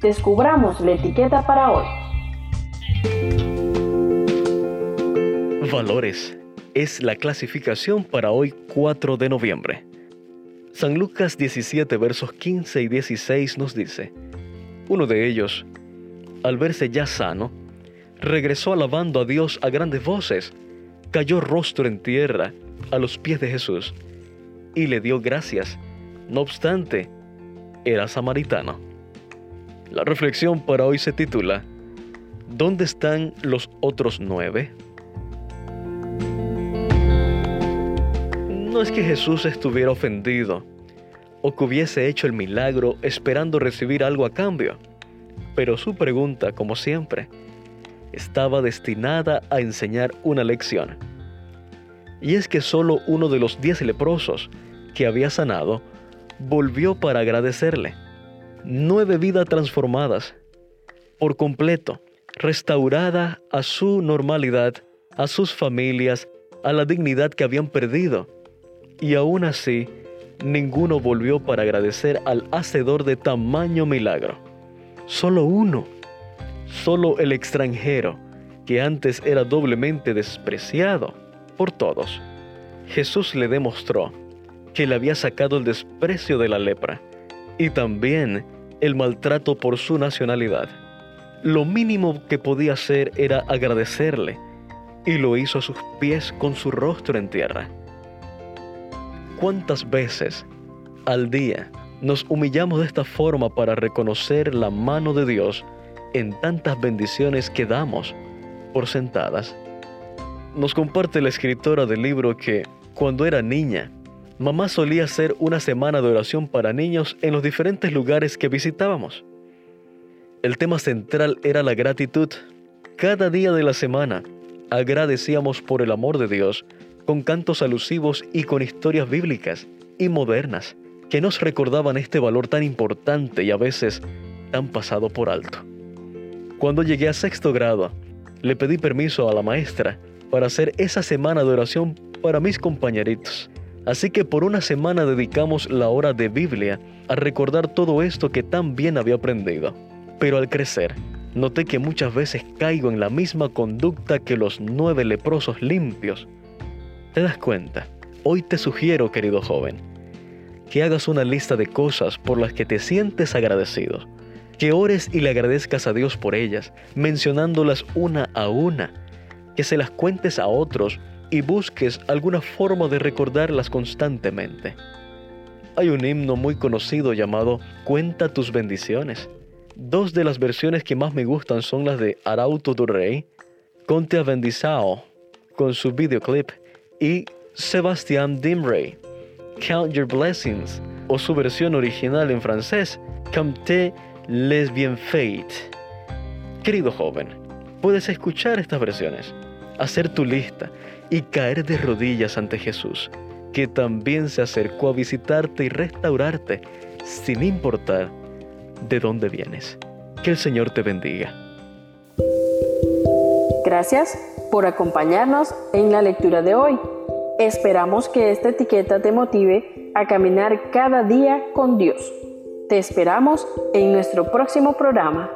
descubramos la etiqueta para hoy. Valores es la clasificación para hoy 4 de noviembre. San Lucas 17 versos 15 y 16 nos dice, uno de ellos, al verse ya sano, regresó alabando a Dios a grandes voces, cayó rostro en tierra a los pies de Jesús y le dio gracias. No obstante, era samaritano. La reflexión para hoy se titula ¿Dónde están los otros nueve? No es que Jesús estuviera ofendido o que hubiese hecho el milagro esperando recibir algo a cambio, pero su pregunta, como siempre, estaba destinada a enseñar una lección. Y es que solo uno de los diez leprosos que había sanado volvió para agradecerle. Nueve vidas transformadas, por completo, restaurada a su normalidad, a sus familias, a la dignidad que habían perdido. Y aún así, ninguno volvió para agradecer al hacedor de tamaño milagro. Solo uno, solo el extranjero, que antes era doblemente despreciado por todos. Jesús le demostró que le había sacado el desprecio de la lepra y también el maltrato por su nacionalidad. Lo mínimo que podía hacer era agradecerle y lo hizo a sus pies con su rostro en tierra. ¿Cuántas veces al día nos humillamos de esta forma para reconocer la mano de Dios en tantas bendiciones que damos por sentadas? Nos comparte la escritora del libro que, cuando era niña, mamá solía hacer una semana de oración para niños en los diferentes lugares que visitábamos. El tema central era la gratitud. Cada día de la semana agradecíamos por el amor de Dios con cantos alusivos y con historias bíblicas y modernas que nos recordaban este valor tan importante y a veces tan pasado por alto. Cuando llegué a sexto grado, le pedí permiso a la maestra para hacer esa semana de oración para mis compañeritos. Así que por una semana dedicamos la hora de Biblia a recordar todo esto que tan bien había aprendido. Pero al crecer, noté que muchas veces caigo en la misma conducta que los nueve leprosos limpios ¿Te das cuenta? Hoy te sugiero, querido joven, que hagas una lista de cosas por las que te sientes agradecido, que ores y le agradezcas a Dios por ellas, mencionándolas una a una, que se las cuentes a otros y busques alguna forma de recordarlas constantemente. Hay un himno muy conocido llamado Cuenta tus bendiciones. Dos de las versiones que más me gustan son las de Arauto do Rey, Conte a Bendizao, con su videoclip, y Sebastián Dimray, Count Your Blessings, o su versión original en francés, Compte les bienfaits. Querido joven, puedes escuchar estas versiones, hacer tu lista y caer de rodillas ante Jesús, que también se acercó a visitarte y restaurarte sin importar de dónde vienes. Que el Señor te bendiga. Gracias por acompañarnos en la lectura de hoy. Esperamos que esta etiqueta te motive a caminar cada día con Dios. Te esperamos en nuestro próximo programa.